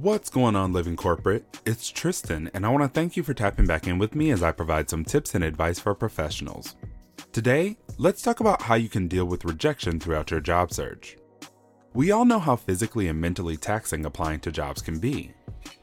What's going on, Living Corporate? It's Tristan, and I want to thank you for tapping back in with me as I provide some tips and advice for professionals. Today, let's talk about how you can deal with rejection throughout your job search. We all know how physically and mentally taxing applying to jobs can be.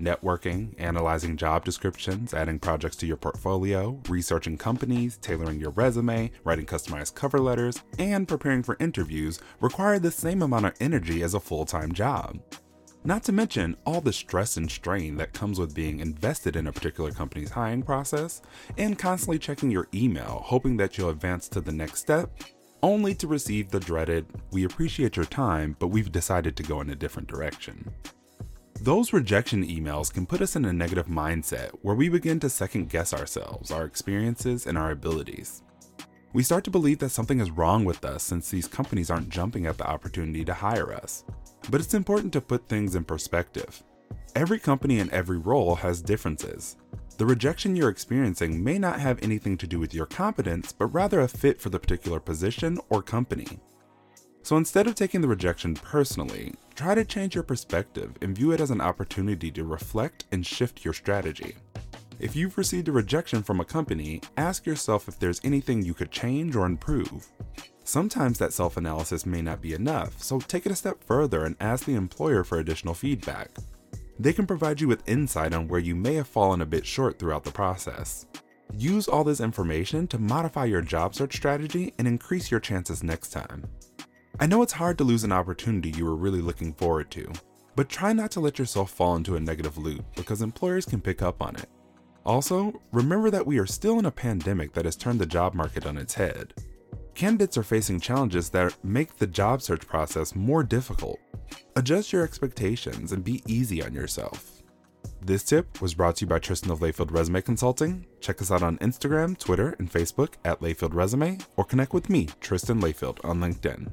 Networking, analyzing job descriptions, adding projects to your portfolio, researching companies, tailoring your resume, writing customized cover letters, and preparing for interviews require the same amount of energy as a full time job. Not to mention all the stress and strain that comes with being invested in a particular company's hiring process and constantly checking your email, hoping that you'll advance to the next step, only to receive the dreaded, We appreciate your time, but we've decided to go in a different direction. Those rejection emails can put us in a negative mindset where we begin to second guess ourselves, our experiences, and our abilities. We start to believe that something is wrong with us since these companies aren't jumping at the opportunity to hire us. But it's important to put things in perspective. Every company and every role has differences. The rejection you're experiencing may not have anything to do with your competence, but rather a fit for the particular position or company. So instead of taking the rejection personally, try to change your perspective and view it as an opportunity to reflect and shift your strategy. If you've received a rejection from a company, ask yourself if there's anything you could change or improve. Sometimes that self analysis may not be enough, so take it a step further and ask the employer for additional feedback. They can provide you with insight on where you may have fallen a bit short throughout the process. Use all this information to modify your job search strategy and increase your chances next time. I know it's hard to lose an opportunity you were really looking forward to, but try not to let yourself fall into a negative loop because employers can pick up on it. Also, remember that we are still in a pandemic that has turned the job market on its head candidates are facing challenges that make the job search process more difficult. Adjust your expectations and be easy on yourself. This tip was brought to you by Tristan of Layfield Resume Consulting. Check us out on Instagram, Twitter, and Facebook at Layfield Resume, or connect with me, Tristan Layfield, on LinkedIn.